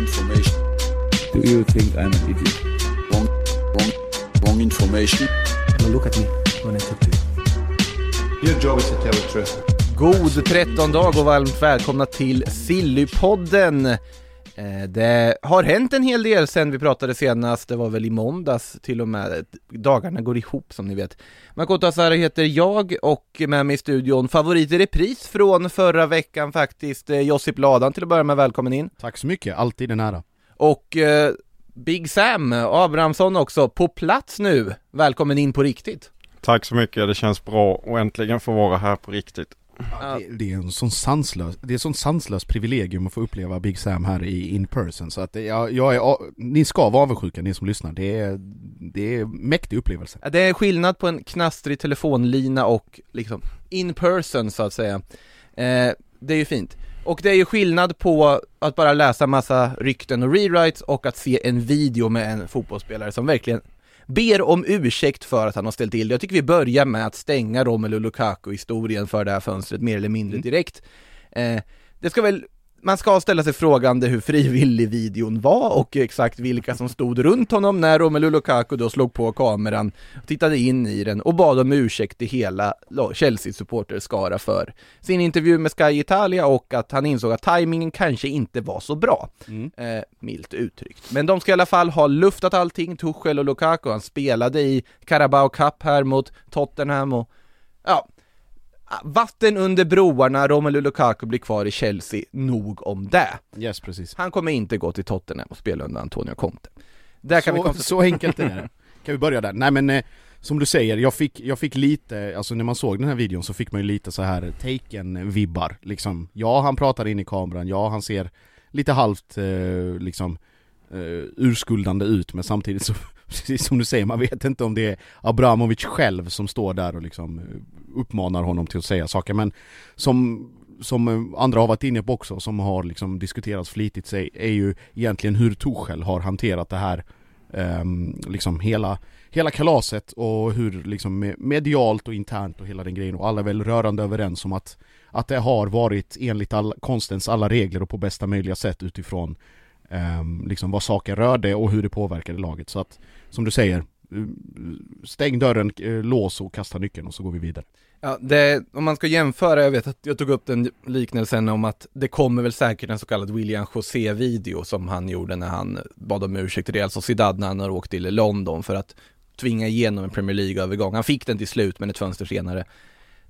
Information. Do you think I'm an idiot? Wrong, wrong, wrong information. Now look at me when I talk to you. Your job is to tell the truth. God 13 dag och varmt välkomna till Sillypodden! Eh, Det har hänt en hel del sen vi pratade senast, det var väl i måndags till och med. Dagarna går ihop som ni vet. Makoto Asara heter jag och med mig i studion favorit i repris från förra veckan faktiskt, eh, Josip Ladan till att börja med, välkommen in. Tack så mycket, alltid en ära. Och eh, Big Sam Abrahamsson också, på plats nu. Välkommen in på riktigt. Tack så mycket, det känns bra att äntligen få vara här på riktigt. Det, det är en sån sanslös, det är sån sanslös privilegium att få uppleva Big Sam här i in person så att jag, jag är, ni ska vara avundsjuka ni som lyssnar, det är, det är en mäktig upplevelse. Ja, Det är skillnad på en knastrig telefonlina och liksom in person så att säga. Eh, det är ju fint. Och det är ju skillnad på att bara läsa massa rykten och rewrites och att se en video med en fotbollsspelare som verkligen ber om ursäkt för att han har ställt till det. Jag tycker vi börjar med att stänga Romelu Lukaku-historien för det här fönstret mer eller mindre direkt. Eh, det ska väl man ska ställa sig frågande hur frivillig videon var och exakt vilka som stod runt honom när Romelu Lukaku då slog på kameran, tittade in i den och bad om ursäkt till hela Chelsea-supporterskara för sin intervju med Sky Italia och att han insåg att tajmingen kanske inte var så bra. Eh, milt uttryckt. Men de ska i alla fall ha luftat allting, Tuchel och Lukaku, han spelade i Carabao Cup här mot Tottenham och ja, vatten under broarna, Romelu Lukaku blir kvar i Chelsea, nog om det. Yes, precis. Han kommer inte gå till Tottenham och spela under Antonio Conte. Där kan vi Så, konstatera. så enkelt är det. Kan vi börja där? Nej men eh, som du säger, jag fick, jag fick lite, alltså när man såg den här videon så fick man ju lite så här taken-vibbar liksom. Ja, han pratar in i kameran, ja han ser lite halvt eh, liksom eh, urskuldande ut men samtidigt så, precis som du säger, man vet inte om det är Abramovic själv som står där och liksom eh, uppmanar honom till att säga saker men som som andra har varit inne på också, som har liksom diskuterats flitigt sig, är ju egentligen hur Torshäll har hanterat det här ehm, liksom hela, hela kalaset och hur liksom medialt och internt och hela den grejen och alla är väl rörande överens om att att det har varit enligt all, konstens alla regler och på bästa möjliga sätt utifrån ehm, liksom vad saker rörde och hur det påverkade laget. Så att, som du säger, Eh, stäng dörren, eh, lås och kasta nyckeln och så går vi vidare. Ja, det, om man ska jämföra, jag vet att jag tog upp den liknelsen om att det kommer väl säkert en så kallad William José-video som han gjorde när han bad om ursäkt till Real Sociedad när han har åkt till London för att tvinga igenom en Premier League-övergång. Han fick den till slut, men ett fönster senare.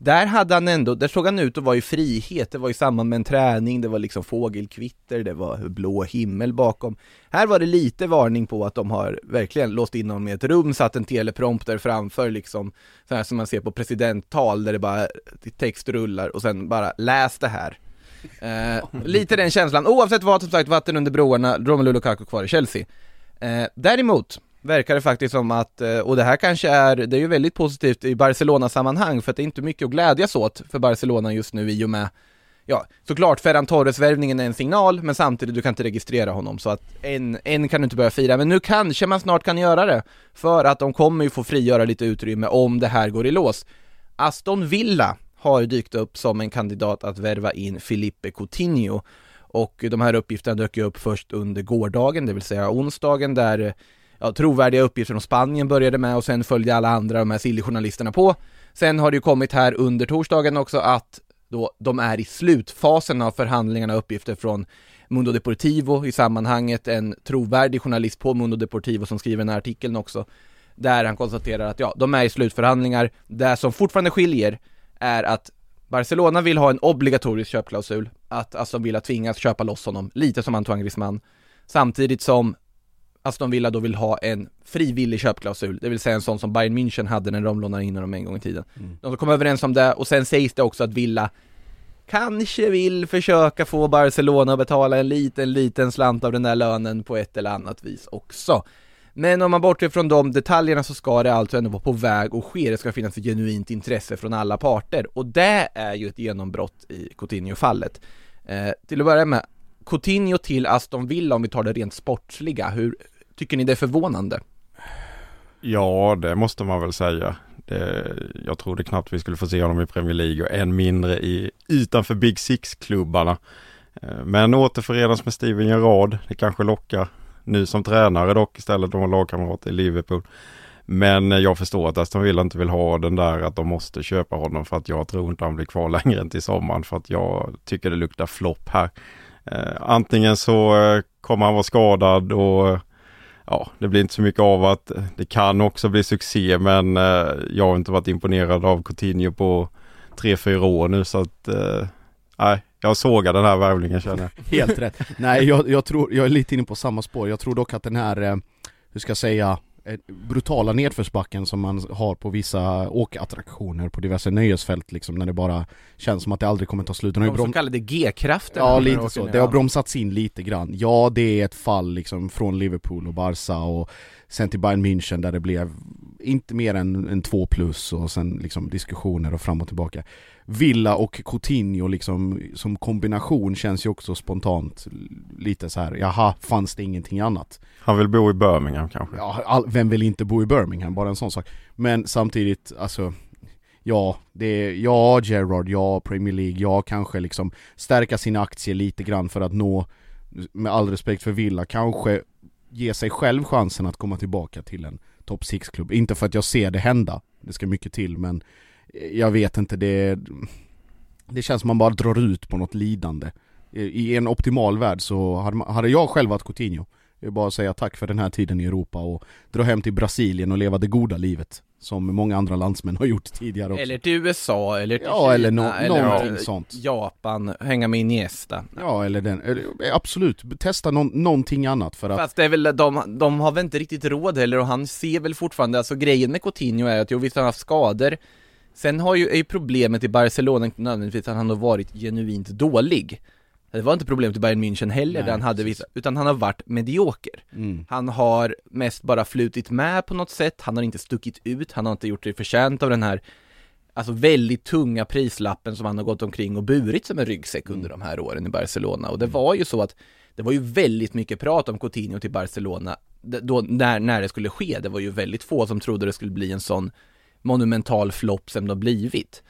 Där hade han ändå, där såg han ut att vara i frihet, det var i samband med en träning, det var liksom fågelkvitter, det var blå himmel bakom. Här var det lite varning på att de har verkligen låst in honom i ett rum, satt en teleprompter framför liksom, så här som man ser på presidenttal där det bara text rullar och sen bara läs det här. Eh, lite den känslan, oavsett vad som sagt, vatten under broarna, Romelu Lukaku kvar i Chelsea. Eh, däremot verkar det faktiskt som att, eh, och det här kanske är, det är ju väldigt positivt i Barcelona-sammanhang för att det är inte mycket att glädjas åt för Barcelona just nu i och med Ja, såklart Ferran Torres-värvningen är en signal, men samtidigt du kan inte registrera honom så att en, en kan du inte börja fira, men nu kanske man snart kan göra det för att de kommer ju få frigöra lite utrymme om det här går i lås. Aston Villa har dykt upp som en kandidat att värva in Felipe Coutinho och de här uppgifterna dök ju upp först under gårdagen, det vill säga onsdagen där ja, trovärdiga uppgifter från Spanien började med och sen följde alla andra de här sillyjournalisterna på. Sen har det ju kommit här under torsdagen också att då de är i slutfasen av förhandlingarna uppgifter från Mundo Deportivo i sammanhanget, en trovärdig journalist på Mundo Deportivo som skriver den här artikeln också, där han konstaterar att ja, de är i slutförhandlingar. Det som fortfarande skiljer är att Barcelona vill ha en obligatorisk köpklausul, att Aston Villa tvingas köpa loss honom, lite som Antoine Griezmann, samtidigt som Aston Villa då vill ha en frivillig köpklausul, det vill säga en sån som Bayern München hade när de lånade in honom en gång i tiden. De ska komma överens om det och sen sägs det också att Villa kanske vill försöka få Barcelona att betala en liten, liten slant av den där lönen på ett eller annat vis också. Men om man bortser från de detaljerna så ska det alltså ändå vara på väg att ske, det ska finnas ett genuint intresse från alla parter och det är ju ett genombrott i Coutinho-fallet. Eh, till att börja med, Coutinho till Aston Villa om vi tar det rent sportsliga, hur tycker ni det är förvånande? Ja, det måste man väl säga. Det, jag trodde knappt vi skulle få se honom i Premier League och än mindre i, utanför Big Six-klubbarna. Eh, men återförenas med Steven Gerrard, det kanske lockar nu som tränare dock istället de har lagkamrat i Liverpool. Men eh, jag förstår att Aston Villa inte vill ha den där att de måste köpa honom för att jag tror inte han blir kvar längre än till sommaren för att jag tycker det luktar flopp här. Eh, antingen så eh, kommer han vara skadad och ja, det blir inte så mycket av att det kan också bli succé men eh, jag har inte varit imponerad av Coutinho på tre fyra år nu så att eh, nej, jag sågar den här värvningen känner jag. Helt rätt. Nej, jag, jag tror, jag är lite inne på samma spår. Jag tror dock att den här, eh, hur ska jag säga, brutala nedförsbacken som man har på vissa åkattraktioner på diverse nöjesfält liksom, när det bara känns som att det aldrig kommer ta slut. Den har De så brom- kallade G-krafterna. Ja lite så, det har bromsats in lite grann. Ja det är ett fall liksom från Liverpool och Barca och sen till Bayern München där det blev inte mer än en två plus och sen liksom diskussioner och fram och tillbaka. Villa och Coutinho liksom som kombination känns ju också spontant lite så här. jaha, fanns det ingenting annat? Han vill bo i Birmingham kanske. Ja, all, vem vill inte bo i Birmingham? Bara en sån sak. Men samtidigt, alltså Ja, det är, ja Gerrard, ja Premier League, ja kanske liksom stärka sina aktier lite grann för att nå, med all respekt för Villa, kanske ge sig själv chansen att komma tillbaka till en topp 6-klubb. Inte för att jag ser det hända, det ska mycket till men jag vet inte, det det känns som man bara drar ut på något lidande. I en optimal värld så hade, hade jag själv varit Coutinho, jag vill bara säga tack för den här tiden i Europa och dra hem till Brasilien och leva det goda livet. Som många andra landsmän har gjort tidigare också. Eller till USA, eller till Ja, Kina, eller nå- eller någonting sånt. Japan, hänga med Iniesta. Ja, eller den, eller, absolut, testa någon, någonting annat för att Fast det är väl, de, de har väl inte riktigt råd heller och han ser väl fortfarande, alltså grejen med Coutinho är att jo visst han har haft skador Sen har ju, är ju problemet i Barcelona inte nödvändigtvis att han har varit genuint dålig Det var inte problemet i Bayern München heller Nej, där han hade vissa, utan han har varit medioker. Mm, Han har mest bara flutit med på något sätt, han har inte stuckit ut, han har inte gjort sig förtjänt av den här Alltså väldigt tunga prislappen som han har gått omkring och burit som en ryggsäck under de här åren i Barcelona. Och det var ju så att det var ju väldigt mycket prat om Coutinho till Barcelona. Då, när, när det skulle ske, det var ju väldigt få som trodde det skulle bli en sån monumental flopp som det har blivit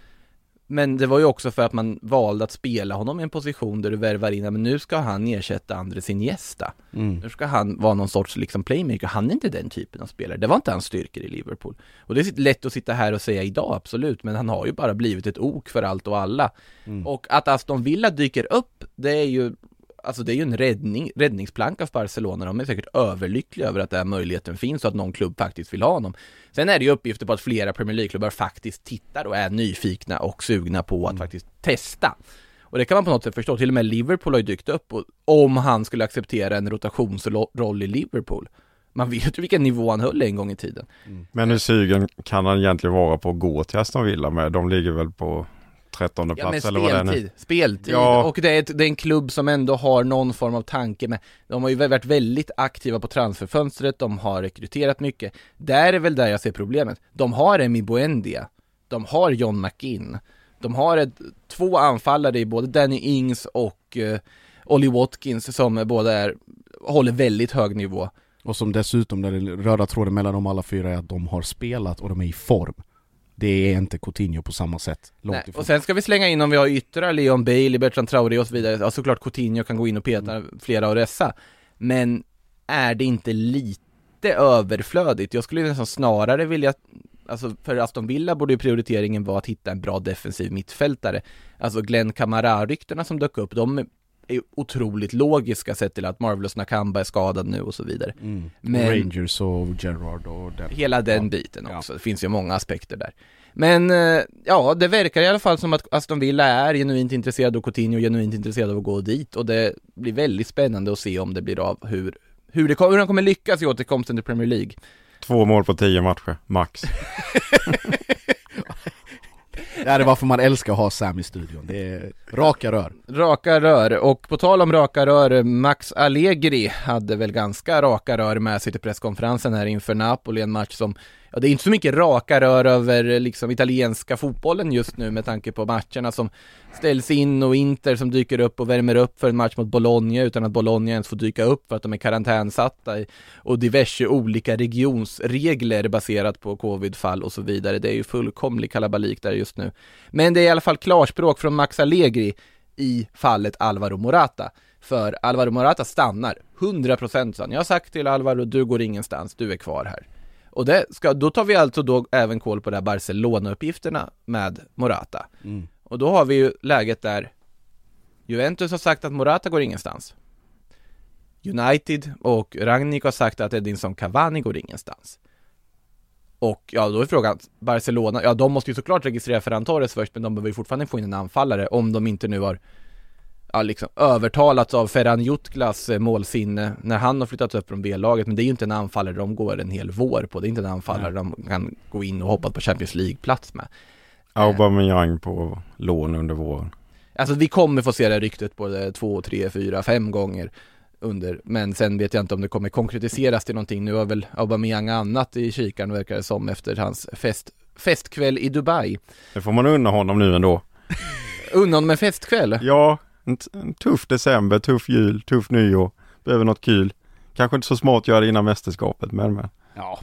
Men det var ju också för att man valde att spela honom i en position där du värvar in, men nu ska han ersätta Andres Iniesta mm. nu ska han vara någon sorts liksom playmaker, han är inte den typen av spelare. Det var inte hans styrkor i Liverpool. Och det är lätt att sitta här och säga idag, absolut, men han har ju bara blivit ett ok för allt och alla. Mm. Och att Aston Villa dyker upp, det är ju Alltså det är ju en räddning, räddningsplanka för Barcelona, de är säkert överlyckliga över att den här möjligheten finns och att någon klubb faktiskt vill ha honom. Sen är det ju uppgifter på att flera Premier League-klubbar faktiskt tittar och är nyfikna och sugna på att faktiskt testa. Och det kan man på något sätt förstå, till och med Liverpool har ju dykt upp och om han skulle acceptera en rotationsroll i Liverpool. Man vet ju vilken nivå han höll en gång i tiden. Men hur sugen kan han egentligen vara på att gå till Aston Villa med? De ligger väl på trettonde Ja men plats eller vad det är nu? speltid. Ja. Och det är, ett, det är en klubb som ändå har någon form av tanke med, de har ju varit väldigt aktiva på transferfönstret, de har rekryterat mycket. Där är väl där jag ser problemet. De har Emi Buendia, de har John McInn, de har ett, två anfallare i både Danny Ings och uh, Ollie Watkins som båda är, håller väldigt hög nivå. Och som dessutom, den röda tråden mellan dem alla fyra är att de har spelat och de är i form. Det är inte Coutinho på samma sätt, långt Nej, ifrån. och sen ska vi slänga in om vi har yttrar, Leon Bailey, Bertrand Traoré och så vidare, ja såklart Coutinho kan gå in och peta flera av dessa Men är det inte lite överflödigt? Jag skulle nästan snarare vilja Alltså för Aston Villa borde ju prioriteringen vara att hitta en bra defensiv mittfältare. Alltså Glenn Kamara-ryktena som dök upp, de är otroligt logiska sett till att Marvelous Nakamba är skadad nu och så vidare Mm. Men- Rangers och Gerrard och den. Hela den Ja. biten Ja. också, det finns ju många aspekter där Men eh, ja, det verkar i alla fall som att Aston Villa är genuint intresserad och Coutinho genuint intresserad av att gå dit och det blir väldigt spännande att se om det blir av hur hur, det, hur han kommer lyckas i återkomsten till Premier League Två mål på tio matcher, max. Ja, Det här är varför man älskar att ha Sam i studion, det är raka rör. Raka rör, och på tal om raka rör, Max Allegri hade väl ganska raka rör med sig till presskonferensen här inför Napoli, en match som Ja, det är inte så mycket raka rör över eh, liksom italienska fotbollen just nu med tanke på matcherna som ställs in och Inter som dyker upp och värmer upp för en match mot Bologna utan att Bologna ens får dyka upp för att de är karantänsatta och diverse olika regionsregler baserat på covidfall och så vidare. Det är ju fullkomlig kalabalik där just nu. Men det är i alla fall klarspråk från Max Allegri i fallet Alvaro Morata. För Alvaro Morata stannar, 100% sa han. Jag har sagt till Alvaro, du går ingenstans, du är kvar här. Och det ska, då tar vi alltså då även koll på de här Barcelona-uppgifterna med Morata. Mm. Och då har vi ju läget där Juventus har sagt att Morata går ingenstans. United och Ragnik har sagt att Edinson Cavani går ingenstans. Och ja, då är frågan, Barcelona, ja de måste ju såklart registrera Ferran Torres först, men de behöver ju fortfarande få in en anfallare om de inte nu har ja, liksom övertalats av Ferran Jutglas eh, målsinne när han har flyttats upp från B-laget. Men det är ju inte en anfallare de går en hel vår på. Det är inte en anfallare de kan gå in och hoppas på Champions League-plats med. Aubameyang på lån under våren. Alltså vi kommer få se det ryktet både två, tre, fyra, fem gånger under, men sen vet jag inte om det kommer konkretiseras till någonting. Nu har väl Aubameyang annat i kikaren verkar det som efter hans fest, festkväll i Dubai. Det får man unna honom nu ändå. Unna honom en festkväll? Ja, en, en tuff december, tuff jul, tuff nyår. Behöver något kul. Kanske inte så smart att göra det innan mästerskapet, men men. Ja,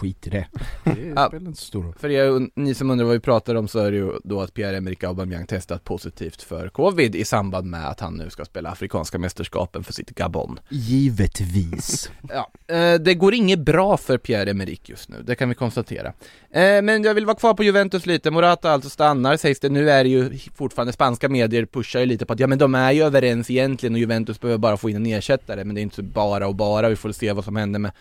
skit i det. Det Ja. spelar inte så stor roll. För er, ni som undrar vad vi pratar om så är det ju då att Pierre-Emerick Aubameyang testat positivt för covid i samband med att han nu ska spela Afrikanska mästerskapen för sitt Gabon. Givetvis. Ja, eh, det går inget bra för Pierre-Emerick just nu, det kan vi konstatera. Eh, men jag vill vara kvar på Juventus lite, Morata alltså stannar sägs det, nu är det ju fortfarande spanska medier pushar ju lite på att ja men de är ju överens egentligen och Juventus behöver bara få in en ersättare, men det är inte så bara och bara, vi får se vad som händer med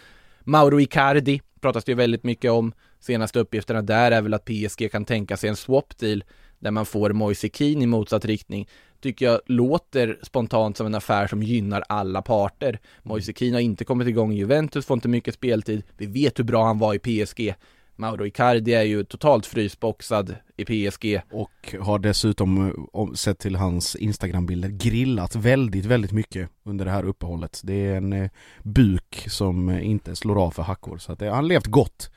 Mauro Icardi, pratas det ju väldigt mycket om. Senaste uppgifterna där är väl att PSG kan tänka sig en swap deal där man får Moise Keane i motsatt riktning tycker jag låter spontant som en affär som gynnar alla parter. Moise Keane har inte kommit igång i Juventus, får inte mycket speltid. Vi vet hur bra han var i PSG. Mauro Icardi är ju totalt frysboxad i PSG. Och har dessutom, eh, sett till hans Instagram-bilder, grillat väldigt, väldigt mycket under det här uppehållet. Det är en eh, buk som eh, inte slår av för hackor, så att det, han har levt gott.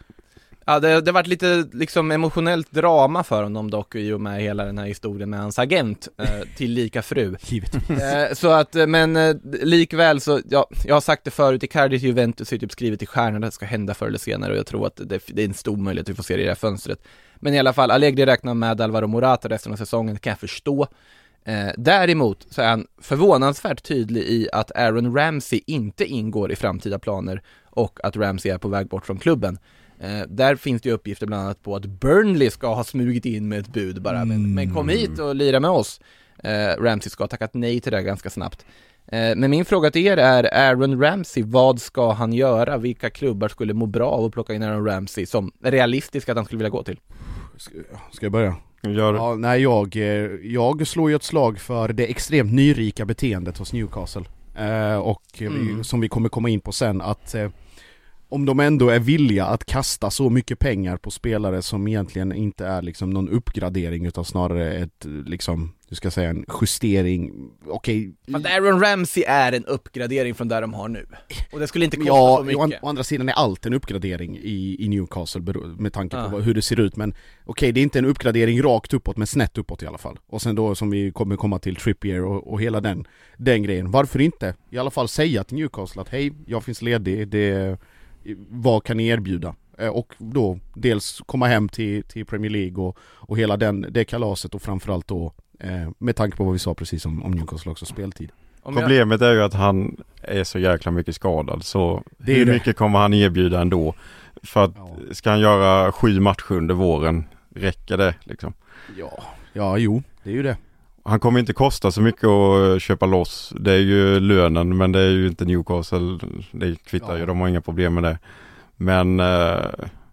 Ja, det, det har varit lite liksom emotionellt drama för honom dock i och med hela den här historien med hans agent, eh, till lika fru. Givetvis. Eh, så att, eh, men eh, likväl så, ja, jag har sagt det förut, Icardi till Juventus är typ skrivet i stjärnorna, det ska hända förr eller senare och jag tror att det, det är en stor möjlighet att vi får se det i det här fönstret. Men i alla fall, Allegri räknar med Alvaro Morata resten av säsongen, det kan jag förstå. Eh, däremot så är han förvånansvärt tydlig i att Aaron Ramsey inte ingår i framtida planer och att Ramsey är på väg bort från klubben. Eh, där finns det ju uppgifter bland annat på att Burnley ska ha smugit in med ett bud bara, men, men kom hit och lira med oss. Eh, Ramsey ska ha tackat nej till det ganska snabbt. Eh, men min fråga till er är, Aaron Ramsey, vad ska han göra? Vilka klubbar skulle må bra av att plocka in Aaron Ramsey som realistiskt att han skulle vilja gå till? Ska, ska jag börja? Gör Ja, nej jag, eh, jag slår ju ett slag för det extremt nyrika beteendet hos Newcastle. Eh, och eh, Mm. som vi kommer komma in på sen att eh, om de ändå är villiga att kasta så mycket pengar på spelare som egentligen inte är liksom någon uppgradering utan snarare ett liksom, hur ska jag säga, en justering, okej Att Aaron Ramsey är en uppgradering från där de har nu. Och det skulle inte kosta Ja, så mycket. å andra sidan är allt en uppgradering i, i Newcastle med tanke på Ja. vad- hur det ser ut men Okej, det är inte en uppgradering rakt uppåt men snett uppåt i alla fall. Och sen då som vi kommer komma till Trippier och, och hela den, den grejen. Varför inte? I alla fall säga till Newcastle att hej, jag finns ledig, det, vad kan ni erbjuda? Eh, Och då dels komma hem till, till Premier League och, och hela den, det kalaset och framförallt då eh, med tanke på vad vi sa precis om, om Newcastle också, speltid. Om jag, Problemet är ju att han är så jäkla mycket skadad så Det hur det. mycket kommer han erbjuda ändå? För att Ja. ska han göra sju matcher under våren, räcker det liksom? Ja, ja jo, det är ju det. Han kommer inte kosta så mycket att köpa loss. Det är ju lönen men det är ju inte Newcastle. Det kvittar Ja. ju, de har inga problem med det. Men eh,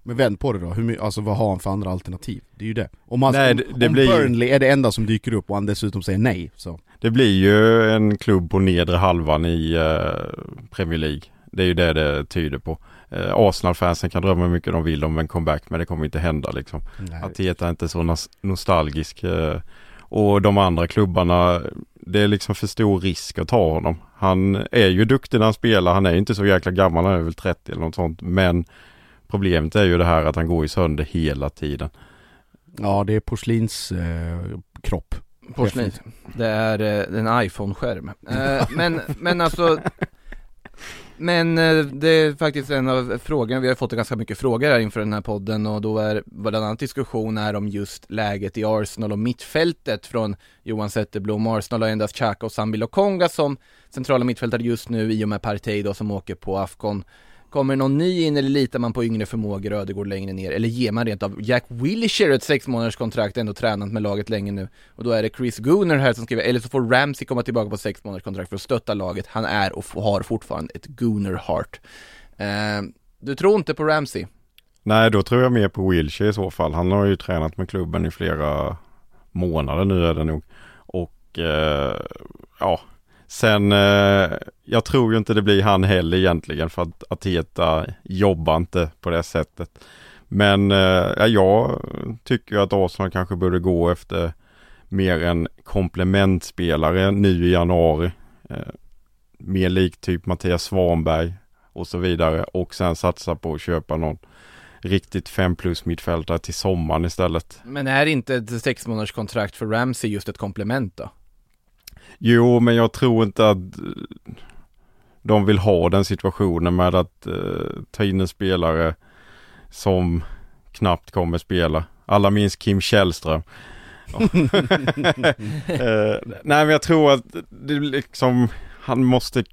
Men vänd på det då, Hur, alltså vad har han för andra alternativ? Det är ju det. Om, han, Nej, det- det om blir Burnley är det enda som dyker upp och han dessutom säger nej så det blir ju en klubb på nedre halvan i eh, Premier League. Det är ju det det tyder på. Eh, Arsenal-fansen kan drömma hur mycket de vill om en comeback men det kommer inte hända liksom. Nej. Arteta är inte så nos- nostalgisk. Eh, och de andra klubbarna, det är liksom för stor risk att ta honom. Han är ju duktig när han spelar, han är ju inte så jäkla gammal, han är väl 30 eller något sånt. Men problemet är ju det här att han går i sönder hela tiden. Ja, det är porslins eh, kropp. Porslin. Det är eh, en iPhone-skärm. Eh, men, men alltså men eh, det är faktiskt en av frågorna, vi har fått ganska mycket frågor här inför den här podden och då är bland annat diskussion är om just läget i Arsenal och mittfältet från Johan Zetterblom. Arsenal har endast Xhaka och Sambi Lokonga som centrala mittfältare just nu i och med Partey då som åker på Afcon. Kommer någon ny in eller litar man på yngre förmågor och Ödegård längre ner? Eller ger man rent av Jack Wilshere ett sex månaders kontrakt, ändå tränat med laget länge nu? Och då är det Chris Gooner här som skriver, eller så får Ramsey komma tillbaka på sex månaders kontrakt för att stötta laget. Han är och har fortfarande ett Gooner heart. Eh, du tror inte på Ramsey? Nej, då tror jag mer på Wilshire i så fall. Han har ju tränat med klubben i flera månader nu är det nog. Och eh, ja, sen eh, jag tror ju inte det blir han heller egentligen för att Ateta jobbar inte på det sättet. Men eh, jag tycker att Arsenal kanske borde gå efter mer en komplementspelare nu i januari. Eh, mer lik typ Mattias Svanberg och så vidare och sen satsa på att köpa någon riktigt 5 plus mittfältare till sommaren istället. Men är inte ett sex månaders kontrakt för Ramsey just ett komplement då? Jo, men jag tror inte att eh, de vill ha den situationen med att uh, ta in en spelare som knappt kommer spela. Alla minns Kim Källström. uh, nej, men jag tror att det liksom, han måste,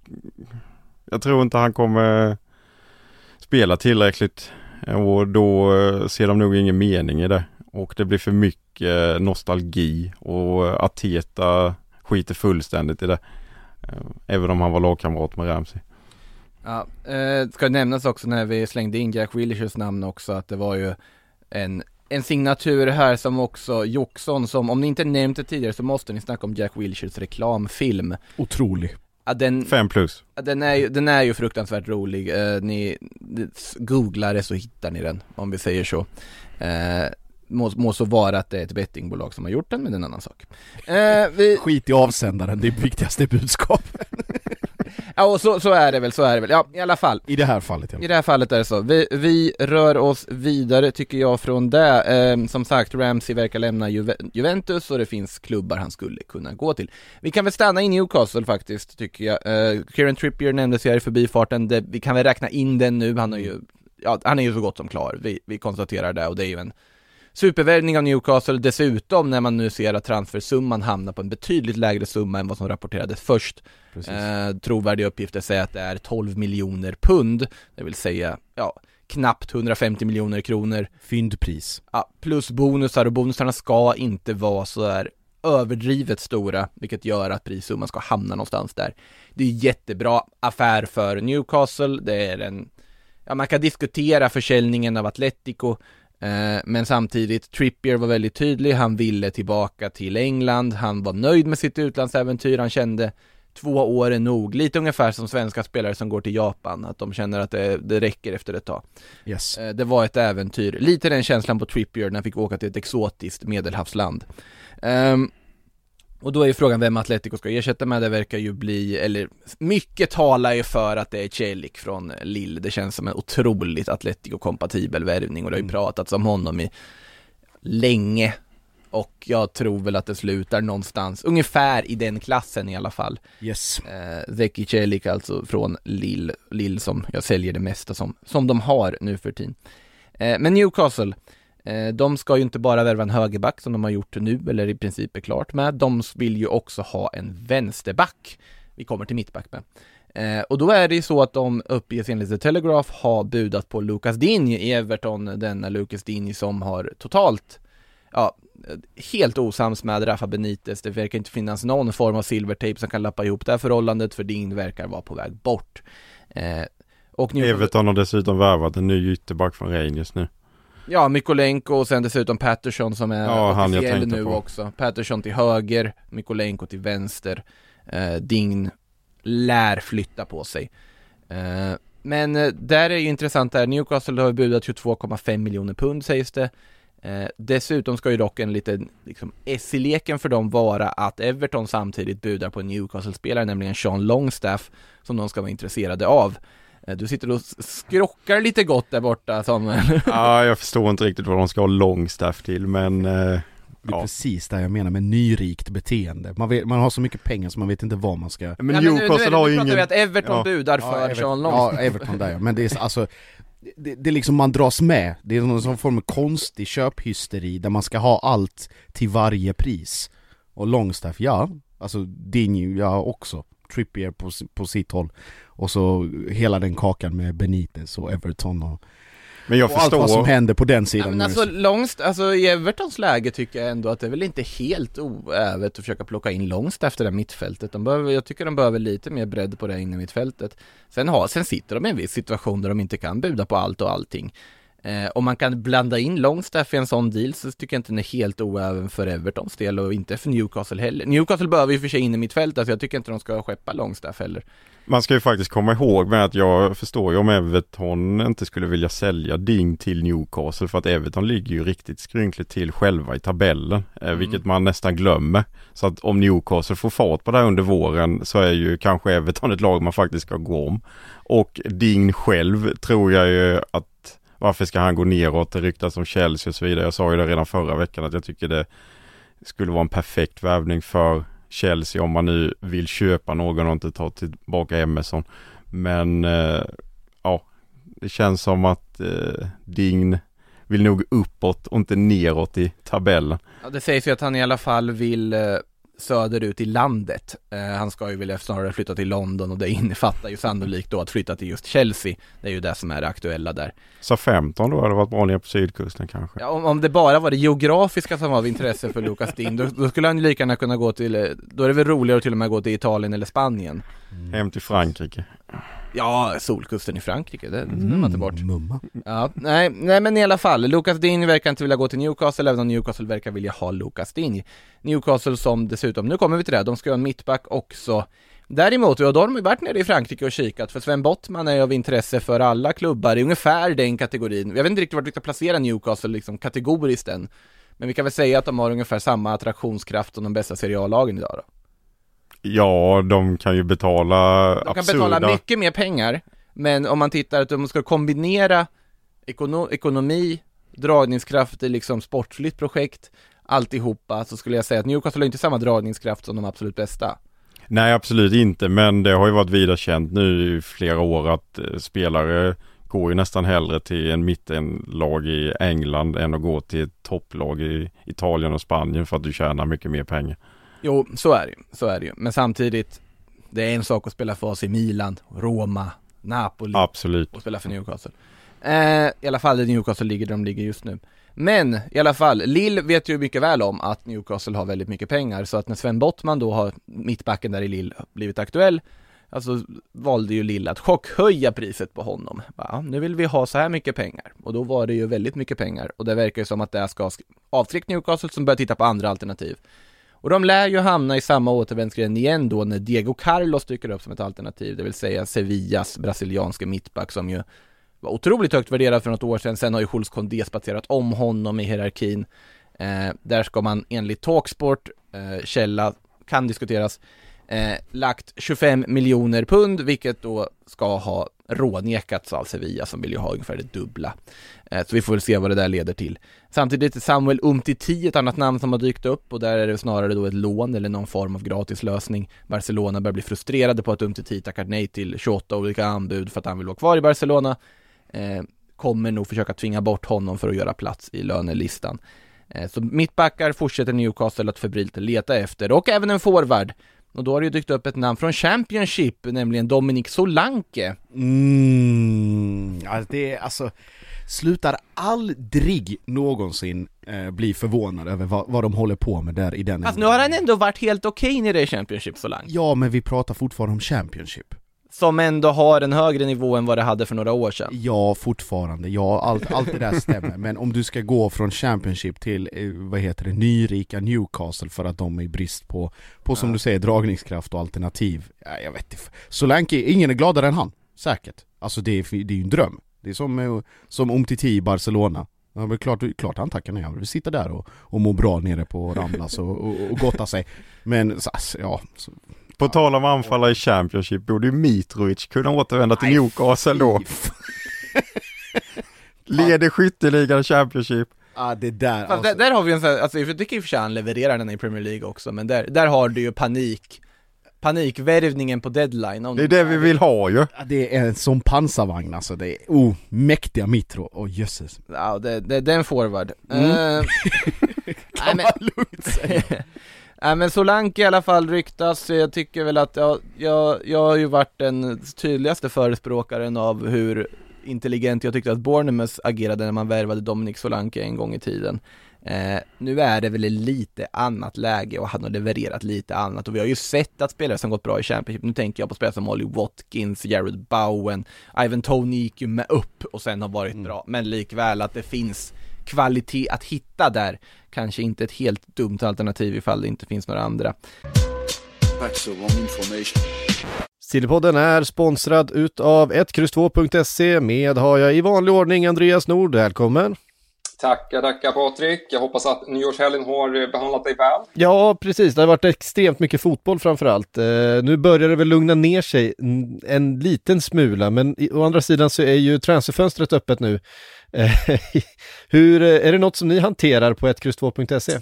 jag tror inte han kommer spela tillräckligt och då uh, ser de nog ingen mening i det. Och det blir för mycket nostalgi och Ateta skiter fullständigt i det. Även om han var lagkamrat med Ramsey. Ja, eh, ska nämnas också när vi slängde in Jack Wilshers namn också att det var ju en, en signatur här som också Joxson som, om ni inte nämnt det tidigare så måste ni snacka om Jack Wilshers reklamfilm. Otrolig. Ja, den, Fem plus. ja, den, är ju, den är ju fruktansvärt rolig. Eh, ni googlar det så hittar ni den, om vi säger så. Eh, må, må så vara att det är ett bettingbolag som har gjort den, men det är en annan sak. Eh, vi, Skit i avsändaren, det är viktigaste budskapet. ja, och så, så är det väl, så är det väl. Ja, i alla fall. I det här fallet I det här fallet är det så. Vi, vi rör oss vidare tycker jag från det. Eh, som sagt, Ramsey verkar lämna Juve- Juventus och det finns klubbar han skulle kunna gå till. Vi kan väl stanna i Newcastle faktiskt, tycker jag. Eh, Kieran Trippier nämndes här i förbifarten. Det, vi kan väl räkna in den nu. Han är ju, ja, han är ju så gott som klar. Vi, vi konstaterar det och det är ju en supervärvning av Newcastle. Dessutom när man nu ser att transfersumman hamnar på en betydligt lägre summa än vad som rapporterades först. Eh, trovärdiga uppgifter säger att det är 12 miljoner pund, det vill säga, ja, knappt 150 miljoner kronor. Fyndpris. Ja, plus bonusar och bonusarna ska inte vara så där överdrivet stora, vilket gör att prissumman ska hamna någonstans där. Det är jättebra affär för Newcastle, det är en, ja man kan diskutera försäljningen av Atletico, men samtidigt, Trippier var väldigt tydlig, han ville tillbaka till England, han var nöjd med sitt utlandsäventyr, han kände två år är nog, lite ungefär som svenska spelare som går till Japan, att de känner att det, det räcker efter ett tag. Yes. Eh, Det var ett äventyr, lite den känslan på Trippier när han fick åka till ett exotiskt medelhavsland. Ehm, och då är ju frågan vem Atletico ska ersätta med, det verkar ju bli, eller mycket talar ju för att det är Celik från Lille, det känns som en otroligt Atletico-kompatibel värvning och det har ju pratats om honom i länge och jag tror väl att det slutar någonstans, ungefär i den klassen i alla fall. Yes. Eh, Zeki Celik alltså från Lille, Lille som jag säljer det mesta som, som de har nu för tiden. Eh, men Newcastle, Eh, de ska ju inte bara värva en högerback som de har gjort nu, eller i princip är klart med, de vill ju också ha en vänsterback. Vi kommer till mittback med. Eh, och då är det ju så att de uppges enligt The Telegraph ha budat på Lucas Digne i Everton, denna Lucas Digne som har totalt, ja, helt osams med Rafa Benitez. Det verkar inte finnas någon form av silvertejp som kan lappa ihop det här förhållandet, för Digne verkar vara på väg bort. Eh, och Newcastle- Everton har dessutom värvat en ny ytterback från Rangers nu. Ja, Mykolenko och sen dessutom Patterson som är Ja, officiell nu på. också. Patterson till höger, Mykolenko till vänster. Eh, Dign lär flytta på sig. Eh, men eh, där är ju intressant där, Newcastle har budat 22,5 miljoner pund sägs det. Eh, dessutom ska ju dock en liten liksom, S i leken för dem vara att Everton samtidigt budar på en Newcastle-spelare, nämligen Sean Longstaff, som de ska vara intresserade av. Eh, du sitter och skrockar lite gott där borta Samuel. Ja, jag förstår inte riktigt vad de ska ha långstaff till men eh, Det är Ja. precis det jag menar med nyrikt beteende. Man, vet, man har så mycket pengar så man vet inte vad man ska... Men Ja, nu- nu är Newcastle det- har nu ju pratar ingen... vi att Everton Ja. budar för Everton, Sean Longstaff. ja, Everton där ja. Men det är så- alltså det, det är liksom man dras med, det är någon sån form av konstig köphysteri där man ska ha allt till varje pris. Och Longstaff, ja, alltså Dingy, ja också. Trippier på, på sitt håll. Och så hela den kakan med Benitez och Everton och, Men jag och allt vad som förstår... händer på den Ja, sidan. men nu. alltså, långst, alltså i Evertons läge tycker jag ändå att det är väl inte helt oävet att försöka plocka in långst efter det här mittfältet. De behöver, jag tycker de behöver lite mer bredd på det inne mittfältet. Sen, har, sen sitter de i en viss situation där de inte kan buda på allt och allting. Eh, om man kan blanda in Longstaff i en sån deal så tycker jag inte den är helt oäven för Evertons del och inte för Newcastle heller. Newcastle behöver ju för sig in i mittfältet så jag tycker inte de ska skeppa Longstaff heller. Man ska ju faktiskt komma ihåg med att jag förstår ju om Everton inte skulle vilja sälja Ding till Newcastle för att Everton ligger ju riktigt skrynkligt till själva i tabellen. Eh, Mm. Vilket man nästan glömmer. Så att om Newcastle får fart på det här under våren så är ju kanske Everton ett lag man faktiskt ska gå om. Och Ding själv tror jag ju att varför ska han gå neråt? Det ryktas om Chelsea och så vidare. Jag sa ju det redan förra veckan att jag tycker det skulle vara en perfekt värvning för Chelsea om man nu vill köpa någon och inte ta tillbaka Emerson. Men eh, ja, det känns som att eh, Dign vill nog uppåt och inte neråt i tabellen. Ja, det sägs ju att han i alla fall vill eh, söderut i landet. Eh, han ska ju vilja snarare flytta till London och det innefattar ju sannolikt då att flytta till just Chelsea. Det är ju det som är det aktuella där. Så 15 då hade varit bra nere på sydkusten kanske. Ja, om, om det bara var det geografiska som var av intresse för Lucas Ding, då, då skulle han ju lika gärna kunna gå till, eh, då är det väl roligare att till och med gå till Italien eller Spanien. Hem till Frankrike. Ja, solkusten i Frankrike, det glömmer man inte bort. Mumma. Ja, nej, nej men i alla fall, Lucas Digne verkar inte vilja gå till Newcastle, även om Newcastle verkar vilja ha Lucas Digne. Newcastle som dessutom, nu kommer vi till det, de ska ha en mittback också. Däremot, ja, då har de varit nere i Frankrike och kikat, för Sven Bottman är av intresse för alla klubbar i ungefär den kategorin. Jag vet inte riktigt vart vi ska placera Newcastle liksom kategoriskt än. Men vi kan väl säga att de har ungefär samma attraktionskraft som de bästa Serie A-lagen idag då. Ja, de kan ju betala De kan absurda... betala mycket mer pengar, men om man tittar att de ska kombinera ekono ekonomi, dragningskraft i liksom sportsligt projekt, alltihopa, så skulle jag säga att Newcastle har inte samma dragningskraft som de absolut bästa. Nej absolut inte men det har ju varit vida känt nu i flera år att eh, spelare går ju nästan hellre till en mittenlag i England än att gå till ett topplag i Italien och Spanien för att du tjänar mycket mer pengar. Jo, så är det ju, så är det ju. Men samtidigt, det är en sak att spela för oss i Milan, Roma, Napoli Absolut. och spela för Newcastle. Eh, I alla fall där Newcastle ligger där de ligger just nu. Men i alla fall, Lill vet ju mycket väl om att Newcastle har väldigt mycket pengar så att när Sven Bottman då har mittbacken där i Lill blivit aktuell Alltså valde ju Lill att chockhöja priset på honom. Ja, nu vill vi ha så här mycket pengar. Och då var det ju väldigt mycket pengar. Och det verkar ju som att det ska sk- avskräcka Newcastle som börjar titta på andra alternativ. Och de lär ju hamna i samma återvändsgränd igen då när Diego Carlos dyker upp som ett alternativ, det vill säga Sevillas brasilianske mittback som ju var otroligt högt värderad för något år sedan. Sen har ju Jules Condé spatserat om honom i hierarkin. Eh, där ska man enligt Talksport, eh, källa, kan diskuteras, eh, lagt 25 miljoner pund, vilket då ska ha rånekats av Sevilla som vill ju ha ungefär det dubbla. Eh, så vi får väl se vad det där leder till. Samtidigt är Samuel Umtiti ett annat namn som har dykt upp och där är det snarare då ett lån eller någon form av gratislösning. Barcelona börjar bli frustrerade på att Umtiti tackat nej till 28 olika anbud för att han vill vara kvar i Barcelona. Eh, kommer nog försöka tvinga bort honom för att göra plats i lönelistan. Eh, så mittbackar fortsätter Newcastle att febrilt leta efter och även en forward. Och då har det ju dykt upp ett namn från Championship, nämligen Dominic Solanke. Mm, alltså det är alltså Slutar aldrig någonsin eh, bli förvånad över vad, vad de håller på med där i den Fast nu har han ändå varit helt okej nere i Championship Solanke. Ja men vi pratar fortfarande om Championship Som ändå har en högre nivå än vad det hade för några år sedan. Ja fortfarande, ja allt, allt det där stämmer Men om du ska gå från Championship till, eh, vad heter det, nyrika Newcastle för att de är i brist på, på som du säger dragningskraft och alternativ ja, Jag vet inte, Solanke, ingen är gladare än han Säkert. Alltså det är, det är ju en dröm. Det är som, eh, som Umtiti i Barcelona. Ja, men klart, klart han tackar nej, han vill sitta där och, och må bra nere på Ramblas och, och, och gotta sig. Men så, alltså, ja, så, På tal om anfallare i Championship borde ju Mitrovic kunna återvända till Nej, Newcastle då. Leder skytteligan i Championship. ah, det där alltså. där, där har vi en sån här, alltså jag tycker i och för sig han levererar den i Premier League också, men där, där har du ju panik Panikvärvningen på deadline om Det är det vi vill ha ju. Ja, Det är en sån pansarvagn alltså, det är oh, mäktiga Mitro, åh oh, jösses Ja, det, det, det är en forward Mm. Eh, nej, men, lugnt säga nej men Solanke i alla fall ryktas, jag tycker väl att jag, jag, jag har ju varit den tydligaste förespråkaren av hur intelligent jag tyckte att Bournemouth agerade när man värvade Dominic Solanke en gång i tiden. Eh, Nu är det väl ett lite annat läge och han har levererat lite annat. Och vi har ju sett att spelare som gått bra i Championship, nu tänker jag på spelare som Ollie Watkins, Jared Bowen, Ivan Toney gick ju med upp och sen har varit bra, men likväl att det finns kvalitet att hitta där, kanske inte ett helt dumt alternativ ifall det inte finns några andra. Sillypodden är sponsrad utav 1X2.se med har jag i vanlig ordning Andreas Nord. Välkommen! Tackar, tackar Patrik. Jag hoppas att nyårshelgen har eh, behandlat dig väl. Ja, precis. Det har varit extremt mycket fotboll framförallt. Eh, nu börjar det väl lugna ner sig en, en liten smula, men å andra sidan så är ju transferfönstret öppet nu. Eh, hur, eh, är det något som ni hanterar på 1X2.se?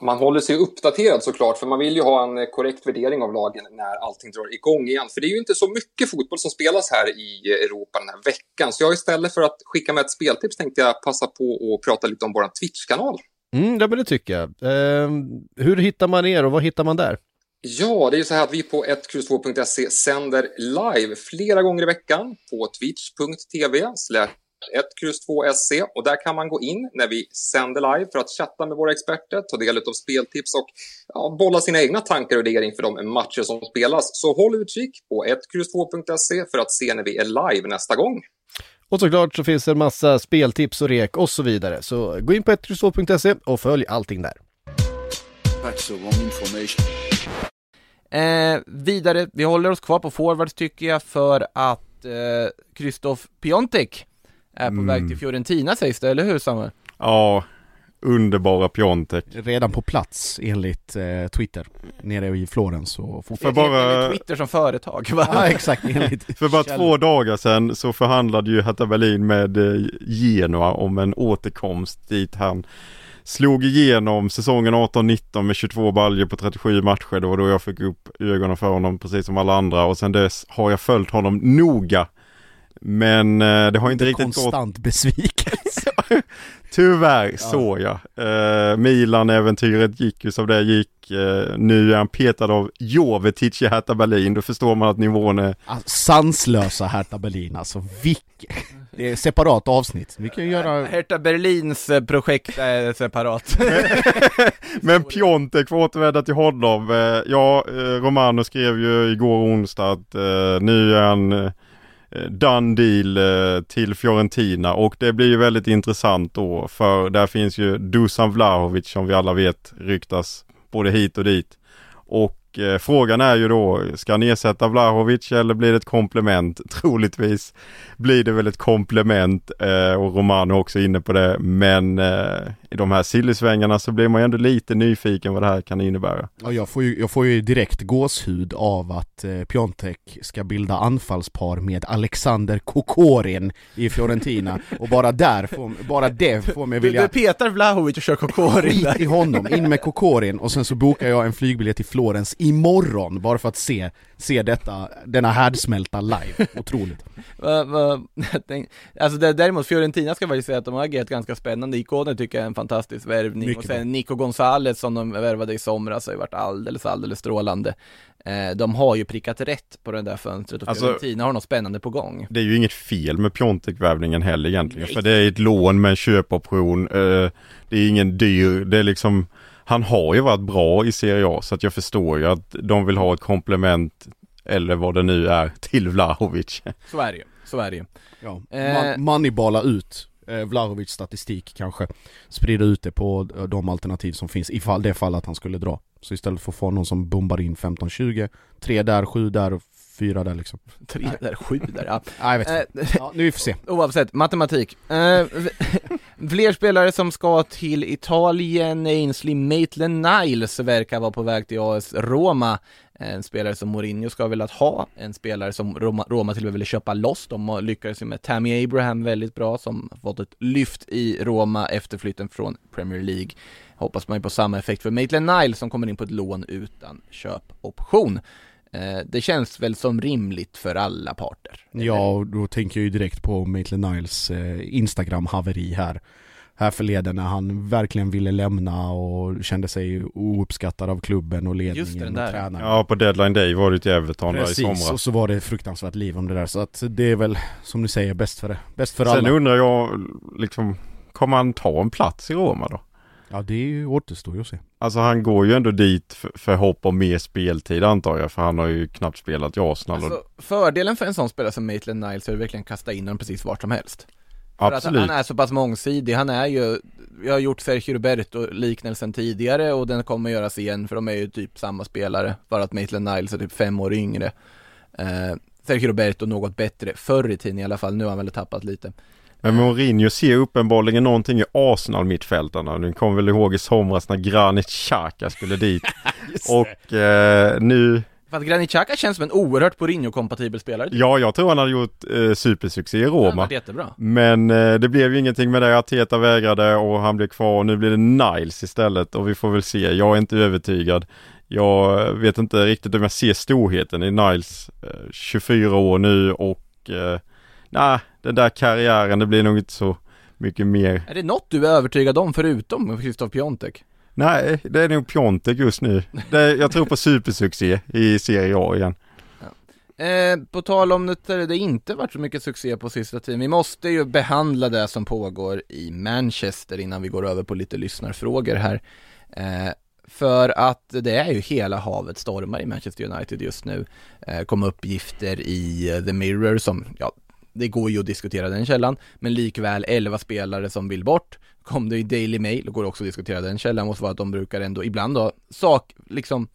Man håller sig uppdaterad såklart, för man vill ju ha en eh, korrekt värdering av lagen när allting drar igång igen. För det är ju inte så mycket fotboll som spelas här i Europa den här veckan. Så jag istället för att skicka med ett speltips tänkte jag passa på att prata lite om vår Twitch-kanal. Mm, ja, men det tycker jag. Eh, hur hittar man er och vad hittar man där? Ja, det är ju så här att vi på 1X2.se sänder live flera gånger i veckan på twitch.tv 1X2SC och där kan man gå in när vi sänder live för att chatta med våra experter, ta del av speltips och ja, bolla sina egna tankar och idéer inför de matcher som spelas. Så håll utkik på 1X2.se för att se när vi är live nästa gång. Och såklart så finns det en massa speltips och rek och så vidare. Så gå in på 1X2.se och följ allting där. Eh, vidare, vi håller oss kvar på forwards tycker jag för att eh, Christoph Piontek är på Mm. väg till Fiorentina sägs det, eller hur Samuel? Ja, underbara Piontek. Redan på plats enligt eh, Twitter, nere i Florens och För Enligt bara, Twitter som företag va? Ja exakt, enligt för bara två dagar sedan så förhandlade ju Hertha Berlin med eh, Genoa om en återkomst dit han slog igenom säsongen 18-19 med 22 baljor på 37 matcher. Det var då jag fick upp ögonen för honom precis som alla andra och sen dess har jag följt honom noga. Men eh, det har inte riktigt gått Konstant besvikelse Tyvärr Ja. så jag. Eh, Milan-äventyret gick ju som det gick. Eh, nu är han petad av Jovetic i Hertha Berlin. Då förstår man att nivån är... alltså, Sanslösa Hertha Berlin alltså, vilket Det är separat avsnitt, vi kan ju göra Hertha Berlins projekt är separat. Men Piontek, för att återvända till honom. Ja, Romano skrev ju igår onsdag att nu är han Eh, done deal eh, till Fiorentina och det blir ju väldigt intressant då för där finns ju Dusan Vlahovic som vi alla vet ryktas både hit och dit. Och eh, frågan är ju då, ska han ersätta Vlahovic eller blir det ett komplement? Troligtvis blir det väl ett komplement eh, och Romano är också inne på det. Men eh, i de här sillysvängarna så blir man ju ändå lite nyfiken vad det här kan innebära. Ja, jag, får ju, jag får ju direkt gåshud av att eh, Piontek ska bilda anfallspar med Alexander Kokorin i Fiorentina och bara där, får, bara det får mig Du, vilja du petar Vlahovic och kör Kokorin där. i honom, in med Kokorin och sen så bokar jag en flygbiljett till Florens imorgon bara för att se, se detta, denna härdsmälta live. Otroligt. Alltså däremot Fiorentina ska faktiskt säga att de har agerat ganska spännande. Ikoner tycker jag är en fantastisk värvning Mycket och sen Nico Gonzales som de värvade i somras har ju varit alldeles, alldeles strålande. Eh, de har ju prickat rätt på det där fönstret och Alltså- Fiorentina har något spännande på gång. Det är ju inget fel med Piontek-värvningen heller egentligen. För det är ett lån med en köpoption. Eh, det är ingen dyr, det är liksom Han har ju varit bra i Serie A så att jag förstår ju att de vill ha ett komplement eller vad det nu är till Vlahovic. Så är det ju, så är det ju. Ja. Eh. Man, moneyballa ut eh, Vlahovic statistik kanske, sprida ut det på eh, de alternativ som finns ifall det fall att han skulle dra. Så istället för att få någon som bombar in 15-20, tre där, sju där och fyra där liksom. Tre där, sju där, ja. Nej, jag vet inte. Eh, Ja, nu vi får se. Oavsett, matematik. Eh, fler spelare som ska till Italien, Ainsley Maitland-Niles verkar vara på väg till AS Roma. En spelare som Mourinho ska ha velat ha, en spelare som Roma, Roma till och med ville köpa loss. De lyckades ju med Tammy Abraham väldigt bra, som fått ett lyft i Roma efter flytten från Premier League. Hoppas man ju på samma effekt för Maitland-Niles som kommer in på ett lån utan köpoption. Eh, det känns väl som rimligt för alla parter. Ja, och då tänker jag ju direkt på Maitland Niles eh, Instagram-haveri här. Här förleden när han verkligen ville lämna och kände sig ouppskattad av klubben och ledningen Just det, den där. och tränaren. Ja, på deadline day var det till Everton där i Precis, somras. och så var det fruktansvärt liv om det där. Så att det är väl, som du säger, bäst för, bäst för Sen alla. undrar jag, liksom, kommer han ta en plats i Roma då? Ja, det är ju återstår ju att se. Alltså han går ju ändå dit för, för hopp om mer speltid antar jag, för han har ju knappt spelat i Arsenal. och- Alltså, fördelen för en sån spelare som Maitland Niles är att verkligen kasta in honom precis vart som helst. För Absolut. att han är så pass mångsidig, han är ju, jag har gjort Sergio Roberto liknelsen tidigare och den kommer göras igen för de är ju typ samma spelare, bara att Maitland Niles är typ fem år yngre. Eh, Sergio Roberto något bättre förr i tiden i alla fall, nu har han väl tappat lite. Men Mourinho ser uppenbarligen någonting i Arsenal-mittfältarna. Nu kommer väl ihåg i somras när Granit Xhaka skulle dit. och eh, nu, För att Granit känns som en oerhört Mourinho-kompatibel spelare. ja jag tror han hade gjort eh, supersuccé i Roma. varit jättebra. Men eh, det blev ju ingenting med det. Arteta vägrade och han blev kvar och nu blir det Niles istället och vi får väl se. Jag är inte övertygad. Jag vet inte riktigt om jag ser storheten i Niles. Eh, 24 år nu och eh, nej, den där karriären det blir nog inte så mycket mer. Är det något du är övertygad om förutom Christoph Piontek? Nej, det är nog Piontek just nu. Det, jag tror på supersuccé i Serie A igen. Eh, på tal om det, det inte varit så mycket succé på sista tiden, vi måste ju behandla det som pågår i Manchester innan vi går över på lite lyssnarfrågor här. Eh, för att det är ju hela havet stormar i Manchester United just nu. Eh, kom uppgifter i The Mirror som, ja, det går ju att diskutera den källan, men likväl 11 spelare som vill bort. Kom det i Daily Mail, och går också att diskutera den källan, måste vara att de brukar ändå ibland ha sak, liksom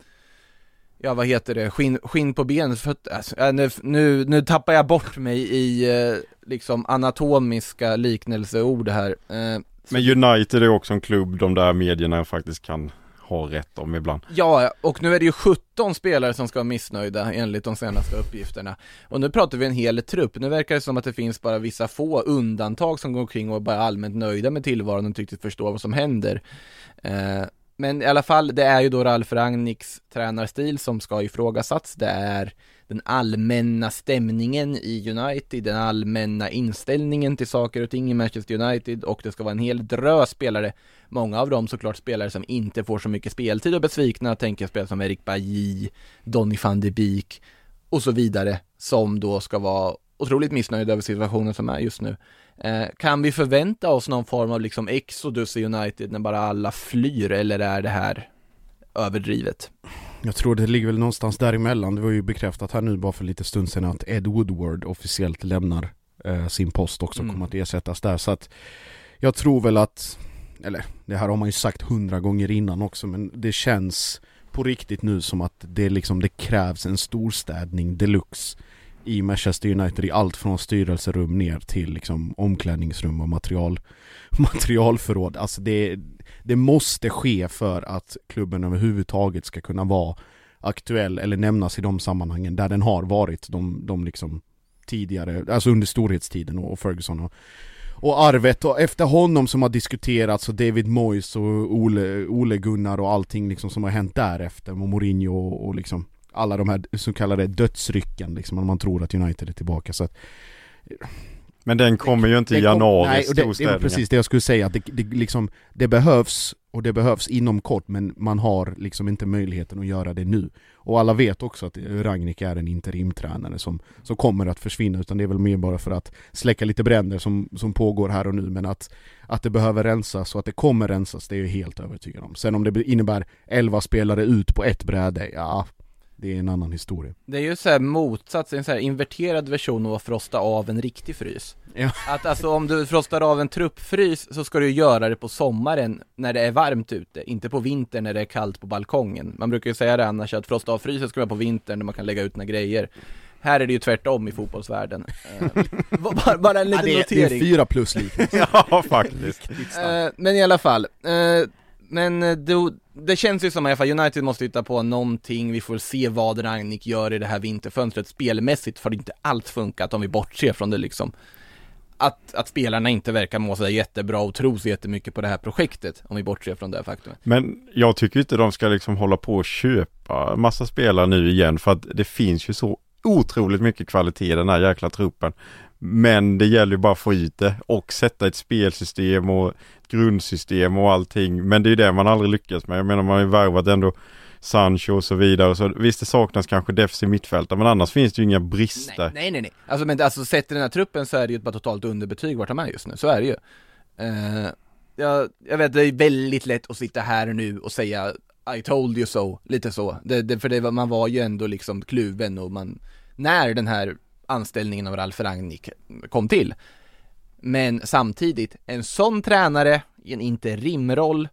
ja vad heter det, skinn, skinn på ben, för att, alltså, äh, nu, nu, nu tappar jag bort mig i eh, liksom anatomiska liknelseord här. Eh, Men United är också en klubb de där medierna faktiskt kan har rätt om ibland. Ja, och nu är det ju 17 spelare som ska vara missnöjda enligt de senaste uppgifterna. Och nu pratar vi en hel trupp. Nu verkar det som att det finns bara vissa få undantag som går omkring och är bara allmänt nöjda med tillvaron och tyckte förstå förstår vad som händer. Eh, men i alla fall, det är ju då Ralf Rangnicks tränarstil som ska ifrågasätts. Det är den allmänna stämningen i United, den allmänna inställningen till saker och ting i Manchester United och det ska vara en hel drös spelare. Många av dem såklart spelare som inte får så mycket speltid och besvikna, tänker jag, spelare som Erik Bailly, Donny van de Beek och så vidare som då ska vara otroligt missnöjda över situationen som är just nu. Eh, kan vi förvänta oss någon form av liksom exodus i United när bara alla flyr eller är det här överdrivet? Jag tror det ligger väl någonstans däremellan. Det var ju bekräftat här nu bara för lite stund sedan att Ed Woodward officiellt lämnar eh, sin post också, Mm. kommer att ersättas där. Så att jag tror väl att, eller det här har man ju sagt hundra gånger innan också, men det känns på riktigt nu som att det liksom, det krävs en storstädning deluxe i Manchester United i allt från styrelserum ner till liksom omklädningsrum och material, materialförråd. Alltså det, det måste ske för att klubben överhuvudtaget ska kunna vara aktuell eller nämnas i de sammanhangen där den har varit de, de liksom tidigare, alltså under storhetstiden och Ferguson och, och arvet. Och efter honom som har diskuterats och David Moyes och Ole, Ole Gunnar och allting liksom som har hänt därefter och Mourinho och, och liksom alla de här så kallade dödsrycken liksom, om man tror att United är tillbaka. Så att men den kommer ju inte i januari, Nej, det, det storstädningen. precis det jag skulle säga, att det, det, liksom, det behövs och det behövs inom kort men man har liksom inte möjligheten att göra det nu. Och alla vet också att Ragnik är en interimtränare som, som kommer att försvinna utan det är väl mer bara för att släcka lite bränder som, som pågår här och nu men att, att det behöver rensas och att det kommer rensas det är jag helt övertygad om. Sen om det innebär 11 spelare ut på ett bräde, ja det är en annan historia. Det är ju så här motsats, en så här inverterad version av att frosta av en riktig frys. Ja. Att alltså om du frostar av en truppfrys så ska du göra det på sommaren när det är varmt ute, inte på vintern när det är kallt på balkongen. Man brukar ju säga det annars att frosta av frysen ska man på vintern när man kan lägga ut några grejer. Här är det ju tvärtom i fotbollsvärlden. Eh, bara, bara en Ja, liten det, är, det är notering. fyra plus liknelse. ja, faktiskt. Eh, men i alla fall, eh, men eh, det känns ju som att i alla fall United måste hitta på någonting, vi får se vad Rangnick gör i det här vinterfönstret. Spelmässigt har det inte alls funkat om vi bortser från det liksom. Att, att spelarna inte verkar må sådär jättebra och tro så jättemycket på det här projektet, om vi bortser från det här faktumet. Men jag tycker inte de ska liksom hålla på och köpa massa spelare nu igen för att det finns ju så otroligt mycket kvalitet i den här jäkla truppen. Men det gäller ju bara att få ut det och sätta ett spelsystem och ett grundsystem och allting. Men det är ju det man aldrig lyckas med. Jag menar man har ju värvat ändå Sancho och så vidare. Så visst det saknas kanske Defs i mittfältet, men annars finns det ju inga brister. Nej, nej, nej. Alltså men alltså sett i den här truppen så är det ju bara totalt underbetyg vart de är just nu, så är det ju. Uh, jag, jag vet, det är väldigt lätt att sitta här nu och säga I told you so, lite så. Det, det, för det, man var ju ändå liksom kluven och man, när den här anställningen av Ralf Rangnick kom till. Men samtidigt, en sån tränare i en interimroll,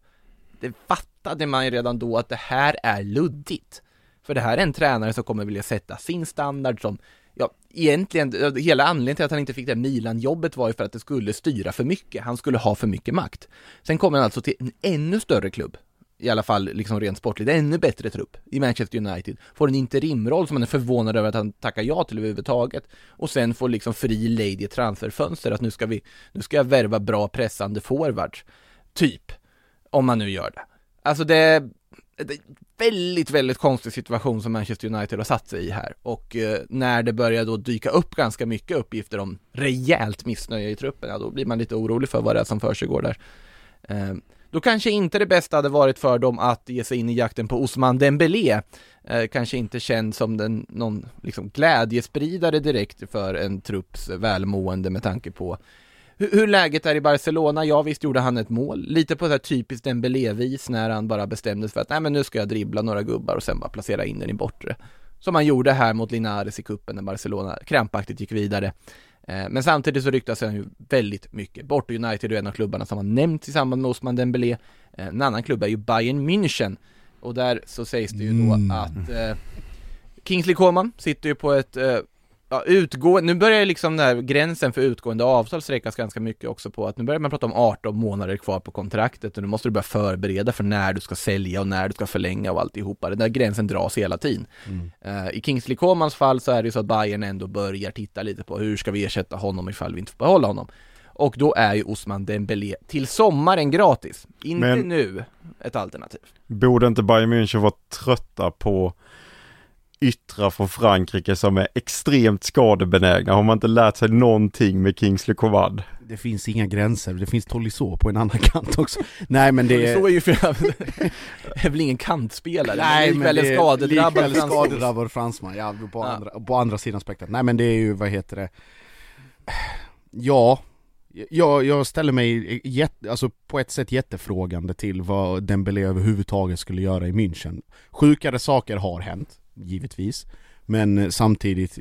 det fattade man ju redan då att det här är luddigt. För det här är en tränare som kommer vilja sätta sin standard som, ja, egentligen, hela anledningen till att han inte fick det här Milan-jobbet var ju för att det skulle styra för mycket. Han skulle ha för mycket makt. Sen kommer han alltså till en ännu större klubb, i alla fall liksom rent sportligt, ännu bättre trupp i Manchester United, får en interimroll som man är förvånad över att han tackar ja till överhuvudtaget. Och sen får liksom fri lady transferfönster att nu ska vi, nu ska jag värva bra pressande forwards, typ, om man nu gör det. Alltså det, det är en väldigt, väldigt konstig situation som Manchester United har satt sig i här. Och eh, när det börjar då dyka upp ganska mycket uppgifter om rejält missnöje i truppen, ja då blir man lite orolig för vad det är som försiggår där. Eh, då kanske inte det bästa hade varit för dem att ge sig in i jakten på Osman Dembélé. Eh, kanske inte känd som den, någon liksom glädjespridare direkt för en trupps välmående med tanke på hur, hur läget är i Barcelona. Ja, visst gjorde han ett mål. Lite på så här typiskt Dembélé-vis när han bara bestämde sig för att nej men nu ska jag dribbla några gubbar och sen bara placera in den i bortre. Som han gjorde här mot Linares i kuppen när Barcelona krampaktigt gick vidare. Eh, Men samtidigt så ryktas han ju väldigt mycket bort United är en av klubbarna som har nämnts i samband med Osman Dembélé. Eh, En annan klubb är ju Bayern München och där så sägs det ju då Mm. att eh, Kingsley Coman sitter ju på ett eh, Ja, utgå, nu börjar liksom den här gränsen för utgående avtal sträckas ganska mycket också på att nu börjar man prata om 18 månader kvar på kontraktet och nu måste du börja förbereda för när du ska sälja och när du ska förlänga och alltihopa. Den där gränsen dras hela tiden. Eh, I Kingsley Comans fall så är det ju så att Bayern ändå börjar titta lite på hur ska vi ersätta honom ifall vi inte får behålla honom. Och då är ju Osman Dembélé till sommaren gratis. Inte Men- nu ett alternativ. Borde inte Bayern München vara trötta på yttrar från Frankrike som är extremt skadebenägna? Har man inte lärt sig någonting med Kingsley Coman? Det finns inga gränser, det finns Tolisso på en annan kant också. Nej men det Så är ju för, är väl ingen kantspelare, Nej men men det är skadedrabbad skadedrabbad fransman, ja på, Ja. Andra, på andra sidan spektrat. Nej men det är ju, vad heter det Ja jag, jag ställer mig jätte, alltså på ett sätt jättefrågande till vad Dembélé överhuvudtaget skulle göra i München Sjukare saker har hänt, givetvis. Men eh, samtidigt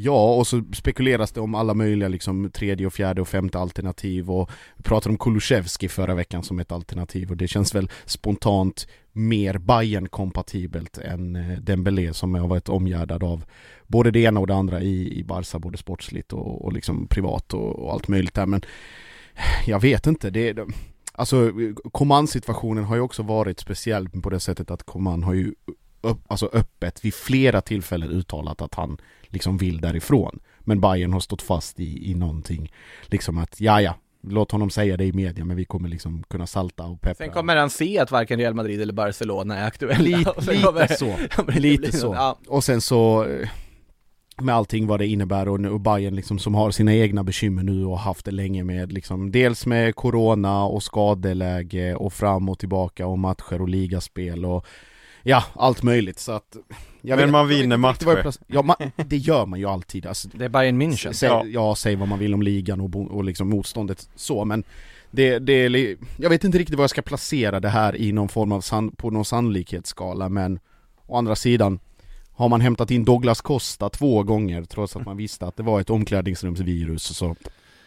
Ja, och så spekuleras det om alla möjliga liksom tredje och fjärde och femte alternativ och vi pratade om Kulusevski förra veckan som ett alternativ och det känns väl spontant mer bayern kompatibelt än eh, Dembélé som har varit omgärdad av både det ena och det andra i, i Barca, både sportsligt och, och liksom privat och, och allt möjligt där. Men eh, jag vet inte, det, är Alltså Coman-situationen har ju också varit speciell på det sättet att Coman har ju upp, alltså öppet vid flera tillfällen uttalat att han liksom vill därifrån. Men Bayern har stått fast i, i någonting. Liksom att, ja ja, låt honom säga det i media men vi kommer liksom kunna salta och peppra. Sen kommer han se att varken Real Madrid eller Barcelona är aktuella. Lite, Och sen kommer- lite så, kommer det lite så. något- Ja, Och sen så eh, med allting vad det innebär och, nu- och Bayern liksom som har sina egna bekymmer nu och haft det länge med liksom dels med Corona och skadeläge och fram och tillbaka och matcher och ligaspel och ja, allt möjligt så att jag Men vet- man jag vet vinner matcher. Ja, man, det gör man ju alltid alltså, det är Bayern München. Säg, Ja. ja. säg vad man vill om ligan och, och liksom motståndet så men det, det är, jag vet inte riktigt vad jag ska placera det här i någon form av san, på någon sannolikhetsskala men å andra sidan har man hämtat in Douglas Costa två gånger trots att man visste att det var ett omklädningsrumsvirus så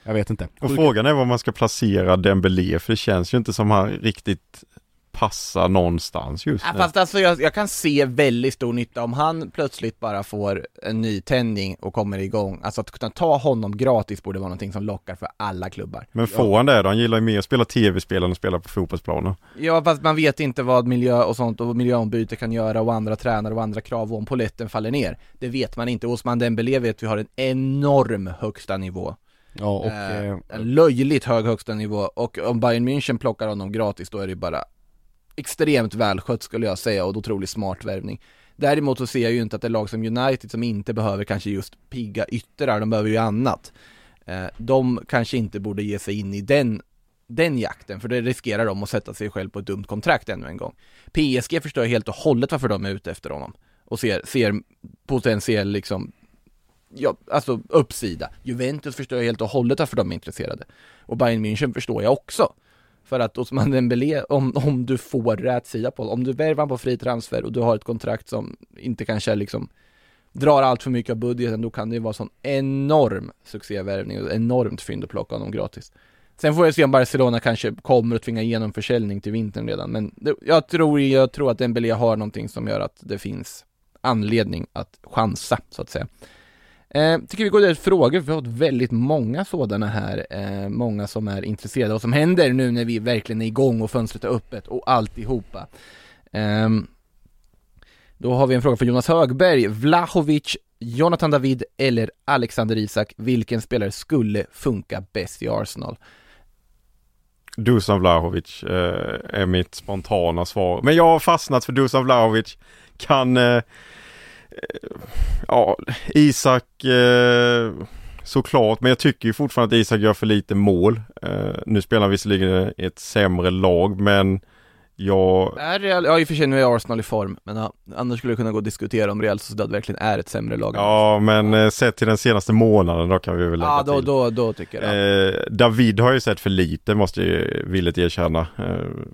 jag vet inte. Och frågan är var man ska placera Dembélé för det känns ju inte som han riktigt passa någonstans just Ja, nu. fast alltså jag, jag kan se väldigt stor nytta om han plötsligt bara får en nytändning och kommer igång. Alltså att kunna ta honom gratis borde vara någonting som lockar för alla klubbar. Men får han det då? Han gillar ju mer att spela tv-spel än att spela på fotbollsplanen. Ja fast man vet inte vad miljö och sånt och miljöombyte kan göra och andra tränare och andra krav och om poletten faller ner. Det vet man inte. Osman Dembélé vet vi har en enorm högsta nivå. Ja och Eh, eh, en löjligt hög högsta nivå och om Bayern München plockar honom gratis då är det bara extremt välskött skulle jag säga och otroligt smart värvning. Däremot så ser jag ju inte att det är lag som United som inte behöver kanske just pigga yttrar, de behöver ju annat. Eh, de kanske inte borde ge sig in i den, den jakten, för det riskerar de att sätta sig själv på ett dumt kontrakt ännu en gång. PSG förstår jag helt och hållet varför de är ute efter honom och ser, ser potentiell liksom ja, alltså uppsida. Juventus förstår jag helt och hållet varför de är intresserade. Och Bayern München förstår jag också. För att Osman Dembélé, om, om du får rätt sida på om du värvar på fri transfer och du har ett kontrakt som inte kanske liksom drar allt för mycket av budgeten, då kan det ju vara sån enorm succévärvning och enormt fynd att plocka honom gratis. Sen får jag se om Barcelona kanske kommer att tvinga igenom försäljning till vintern redan, men det, jag tror, jag tror att Dembélé har någonting som gör att det finns anledning att chansa, så att säga. Eh, tycker vi går till frågor, vi har fått väldigt många sådana här, eh, många som är intresserade av vad som händer nu när vi verkligen är igång och fönstret är öppet och alltihopa. Eh, då har vi en fråga från Jonas Högberg, Vlahovic, Jonathan David eller Alexander Isak, vilken spelare skulle funka bäst i Arsenal? Dusan Vlahovic eh, är mitt spontana svar. Men jag har fastnat för Dusan Vlahovic. Kan eh, Ja, Isak eh, såklart, men jag tycker ju fortfarande att Isak gör för lite mål. Eh, nu spelar han visserligen i ett sämre lag, men jag... Är Real, ja i och för sig nu är Arsenal i form, men ja, annars skulle jag kunna gå och diskutera om Real Sociedad verkligen är ett sämre lag Ja, men eh, sett till den senaste månaden då kan vi väl lägga Ja, då, till. då, då tycker jag Eh, David har ju sett för lite, måste jag ju villigt erkänna. Eh,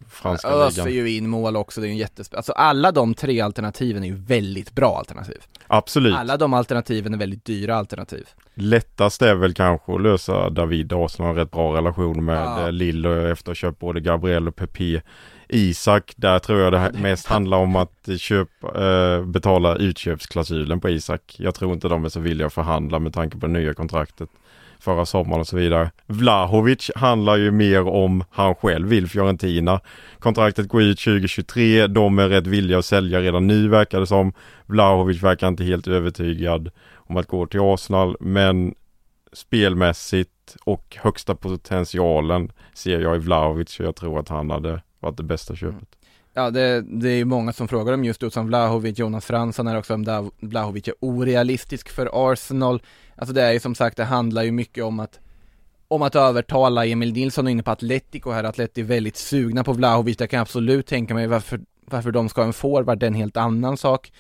franska Öser ligan. ju in mål också, det är ju en jättesp... Alltså alla de tre alternativen är ju väldigt bra alternativ. Absolut. Alla de alternativen är väldigt dyra alternativ. Lättast är väl kanske att lösa David Arsenal har en rätt bra relation med Ja. ja. Lille efter att ha köpt både Gabriel och Pepe. Isak, där tror jag det mest handlar om att köpa, eh, betala utköpsklausulen på Isak. Jag tror inte de är så villiga att förhandla med tanke på det nya kontraktet förra sommaren och så vidare. Vlahovic handlar ju mer om han själv vill Fiorentina. Kontraktet går ut 2023, de är rätt villiga att sälja redan nu verkar det som. Vlahovic verkar inte helt övertygad om att gå till Arsenal men spelmässigt och högsta potentialen ser jag i Vlahovic så jag tror att han hade varit det bästa köpet. Ja, det, det är ju många som frågar om just Dusan Vlahovic, Jonas Fransson är också om Vlahovic är orealistisk för Arsenal. Alltså det är ju som sagt, det handlar ju mycket om att om att övertala Emil Nilsson inne på Atletico här, Atleti är väldigt sugna på Vlahovic, jag kan absolut tänka mig varför, varför de ska ha en forward, det är en helt annan sak.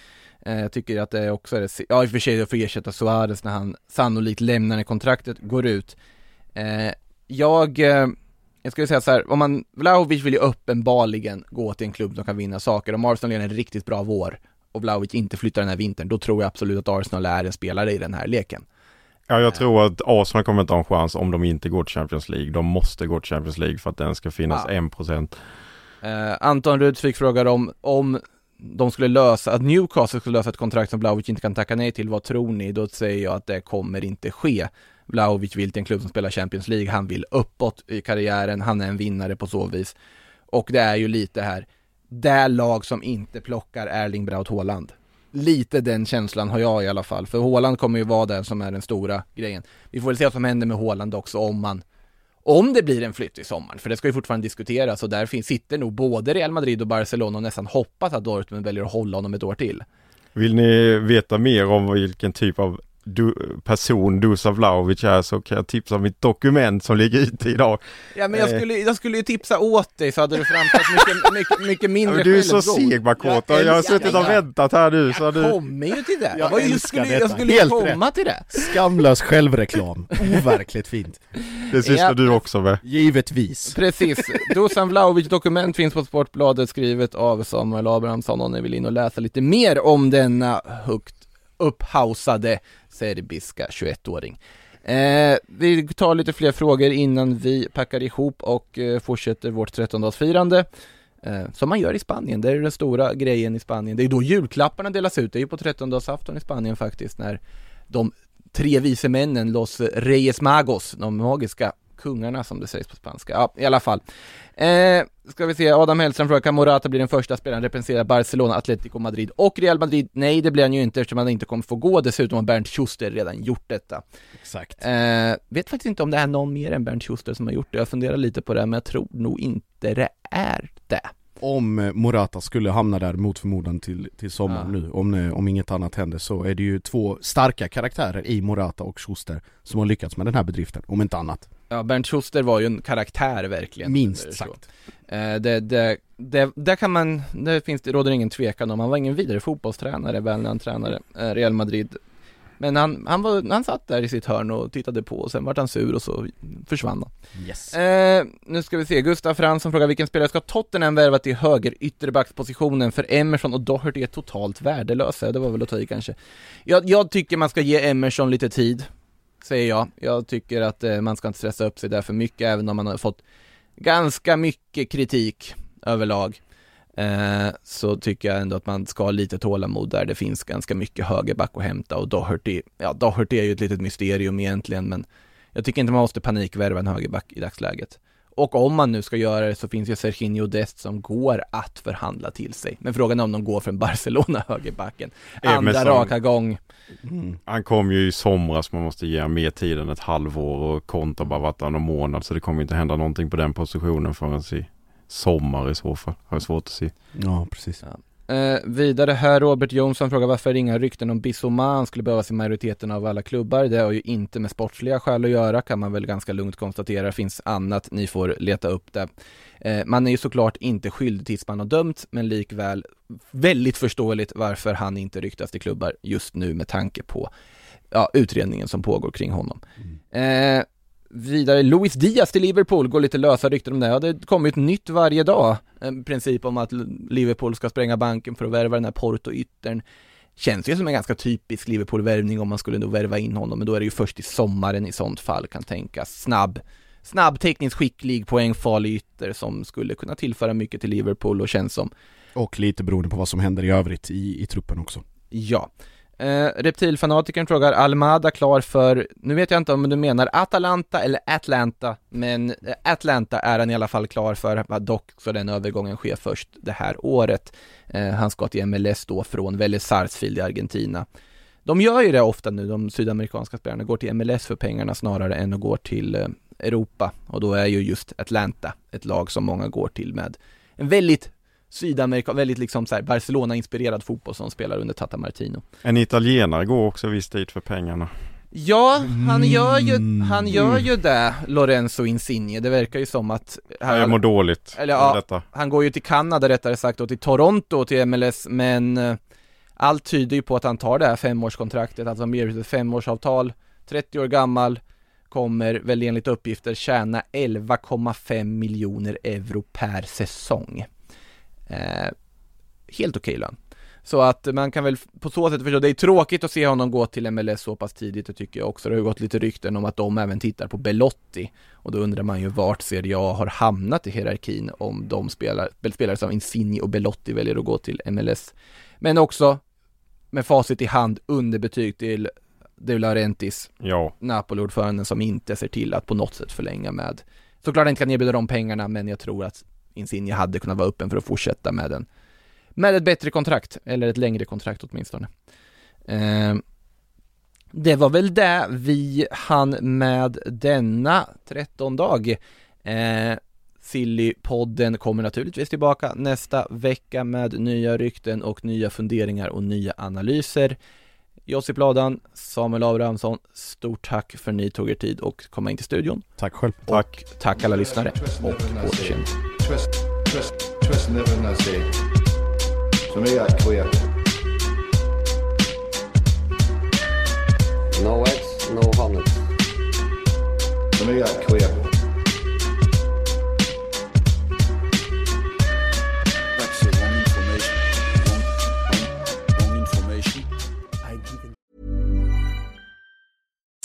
Eh, jag tycker att det också är, det, ja i och för sig att ersätta Suarez när han sannolikt lämnar när kontraktet går ut. Eh, jag, eh, jag skulle säga så här, om man, Vlahovic vill ju uppenbarligen gå till en klubb som kan vinna saker. Om Arsenal gör en riktigt bra vår och Vlahovic inte flyttar den här vintern, då tror jag absolut att Arsenal är en spelare i den här leken. Ja, jag tror att Arsenal kommer inte ha en chans om de inte går till Champions League. De måste gå till Champions League för att den ska finnas Ja. 1%. Eh, Anton Rudsvik frågar om, om de skulle lösa, att Newcastle skulle lösa ett kontrakt som Vlahovic inte kan tacka nej till, vad tror ni? Då säger jag att det kommer inte ske. Vlahovic vill till en klubb som spelar Champions League, han vill uppåt i karriären, han är en vinnare på så vis. Och det är ju lite här, det lag som inte plockar Erling Braut Haaland. Lite den känslan har jag i alla fall, för Haaland kommer ju vara den som är den stora grejen. Vi får väl se vad som händer med Haaland också om man om det blir en flytt i sommar, för det ska ju fortfarande diskuteras och där finns, sitter nog både Real Madrid och Barcelona och nästan hoppas att Dortmund väljer att hålla honom ett år till. Vill ni veta mer om vilken typ av du, person Dusan Vlahovic är så kan jag tipsa om mitt dokument som ligger ute idag. Ja men jag Eh. skulle, jag skulle ju tipsa åt dig så hade du framstått mycket, mycket, mycket Ja, mindre men du är så seg Makota, jag har suttit och väntat här nu så Jag du... kommer ju till det! Jag var ju, skulle, jag detta. skulle ju Helt komma till det! Skamlös självreklam, overkligt fint. Det sysslar Ja. du också med. Givetvis. Precis, Dusan Vlahovic dokument finns på Sportbladet skrivet av Samuel Abrahamsson om ni vill in och läsa lite mer om denna högt upphausade serbiska 21-åring. Eh, vi tar lite fler frågor innan vi packar ihop och eh, fortsätter vårt 13-dagsfirande. Eh, som man gör i Spanien, det är den stora grejen i Spanien. Det är då julklapparna delas ut, det är ju på trettondagsafton i Spanien faktiskt när de tre vise männen, Los Reyes Magos, de magiska kungarna som det sägs på spanska. Ja, i alla fall. Eh, ska vi se, Adam Hellström frågar, kan Morata bli den första spelaren representera Barcelona, Atletico Madrid och Real Madrid? Nej, det blir han ju inte eftersom han inte kommer få gå. Dessutom har Bernt Schuster redan gjort detta. Exakt. Eh, vet faktiskt inte om det är någon mer än Bernt Schuster som har gjort det. Jag funderar lite på det, men jag tror nog inte det är det. Om Morata skulle hamna där mot förmodan till, till sommaren Ja. nu, om, eh, om inget annat händer så är det ju två starka karaktärer i Morata och Schuster som har lyckats med den här bedriften, om inte annat. Ja, Bernt Schuster var ju en karaktär verkligen. Minst sagt. Eh, det, det, det, där kan man, det finns, det råder ingen tvekan om, han var ingen vidare fotbollstränare väl när han tränade eh, Real Madrid. Men han, han, var, han satt där i sitt hörn och tittade på och sen vart han sur och så försvann han. Yes. Eh, nu ska vi se, Gustav Fransson frågar vilken spelare ska Tottenham värva till höger ytterbackspositionen för Emerson och Doherty är totalt värdelösa, det var väl att ta i kanske. Jag, jag tycker man ska ge Emerson lite tid, säger jag. Jag tycker att eh, man ska inte stressa upp sig där för mycket, även om man har fått ganska mycket kritik överlag. Eh, så tycker jag ändå att man ska ha lite tålamod där det finns ganska mycket högerback att hämta och Doherty, ja Doherty är ju ett litet mysterium egentligen men jag tycker inte man måste panikvärva en högerback i dagsläget. Och om man nu ska göra det så finns ju Serginho Dest som går att förhandla till sig. Men frågan är om de går för en Barcelona högerbacken. Andra Emerson. raka gång. Han kom ju i somras, man måste ge mer tid än ett halvår och Konta bara någon månad så det kommer inte hända någonting på den positionen förrän i sommar i så fall. Har jag svårt att se. Ja, precis. Eh, vidare här, Robert Jonsson frågar varför inga rykten om Bissouma skulle behövas i majoriteten av alla klubbar. Det har ju inte med sportsliga skäl att göra kan man väl ganska lugnt konstatera. Det finns annat, ni får leta upp det. Eh, man är ju såklart inte skyldig tills man har dömt, men likväl väldigt förståeligt varför han inte ryktas till klubbar just nu med tanke på ja, utredningen som pågår kring honom. Eh, vidare, Luis Diaz till Liverpool, går lite lösa rykten om det. Ja, det kommer ju ett nytt varje dag. En princip om att Liverpool ska spränga banken för att värva den här Porto-yttern. Känns ju som en ganska typisk Liverpool-värvning om man skulle då värva in honom, men då är det ju först i sommaren i sånt fall kan tänkas. Snabb, snabb, tekniskt skicklig, poängfarlig ytter som skulle kunna tillföra mycket till Liverpool och känns som Och lite beroende på vad som händer i övrigt i, i truppen också. Ja. Eh, reptilfanatikern frågar Almada klar för, nu vet jag inte om du menar Atalanta eller Atlanta, men eh, Atlanta är han i alla fall klar för, dock så den övergången sker först det här året. Eh, han ska till MLS då från Vélez Sarsfield i Argentina. De gör ju det ofta nu, de sydamerikanska spelarna går till MLS för pengarna snarare än att gå till eh, Europa och då är ju just Atlanta ett lag som många går till med en väldigt Sydamerika, väldigt liksom så här Barcelona-inspirerad fotboll som spelar under Tata Martino. En italienare går också viss tid för pengarna. Ja, han gör ju, han gör ju det, Lorenzo Insigne. Det verkar ju som att... Jag mår dåligt Eller ja, detta. han går ju till Kanada rättare sagt och till Toronto till MLS, men eh, allt tyder ju på att han tar det här femårskontraktet, alltså mer ett femårsavtal, 30 år gammal, kommer väl enligt uppgifter tjäna 11,5 miljoner euro per säsong. Eh, helt okej lön. Så att man kan väl på så sätt förstå, det är tråkigt att se honom gå till MLS så pass tidigt, det tycker jag också. Det har ju gått lite rykten om att de även tittar på Belotti och då undrar man ju vart Serie A har hamnat i hierarkin om de spelar, spelare som Insigne och Belotti väljer att gå till MLS. Men också med facit i hand underbetyg till De Laurentiis, Ja. Napoli-ordföranden som inte ser till att på något sätt förlänga med, såklart inte kan erbjuda de pengarna, men jag tror att Insigne hade kunnat vara öppen för att fortsätta med den. med ett bättre kontrakt, eller ett längre kontrakt åtminstone. Eh, det var väl det vi hann med denna 13 dag. Eh, Sillypodden kommer naturligtvis tillbaka nästa vecka med nya rykten och nya funderingar och nya analyser. Josip Ladan, Samuel Abrahamsson, stort tack för att ni tog er tid och komma in till studion. Tack själv. Tack. Tack alla lyssnare och återseende. Twist, twist, twist never nazi. To me, that's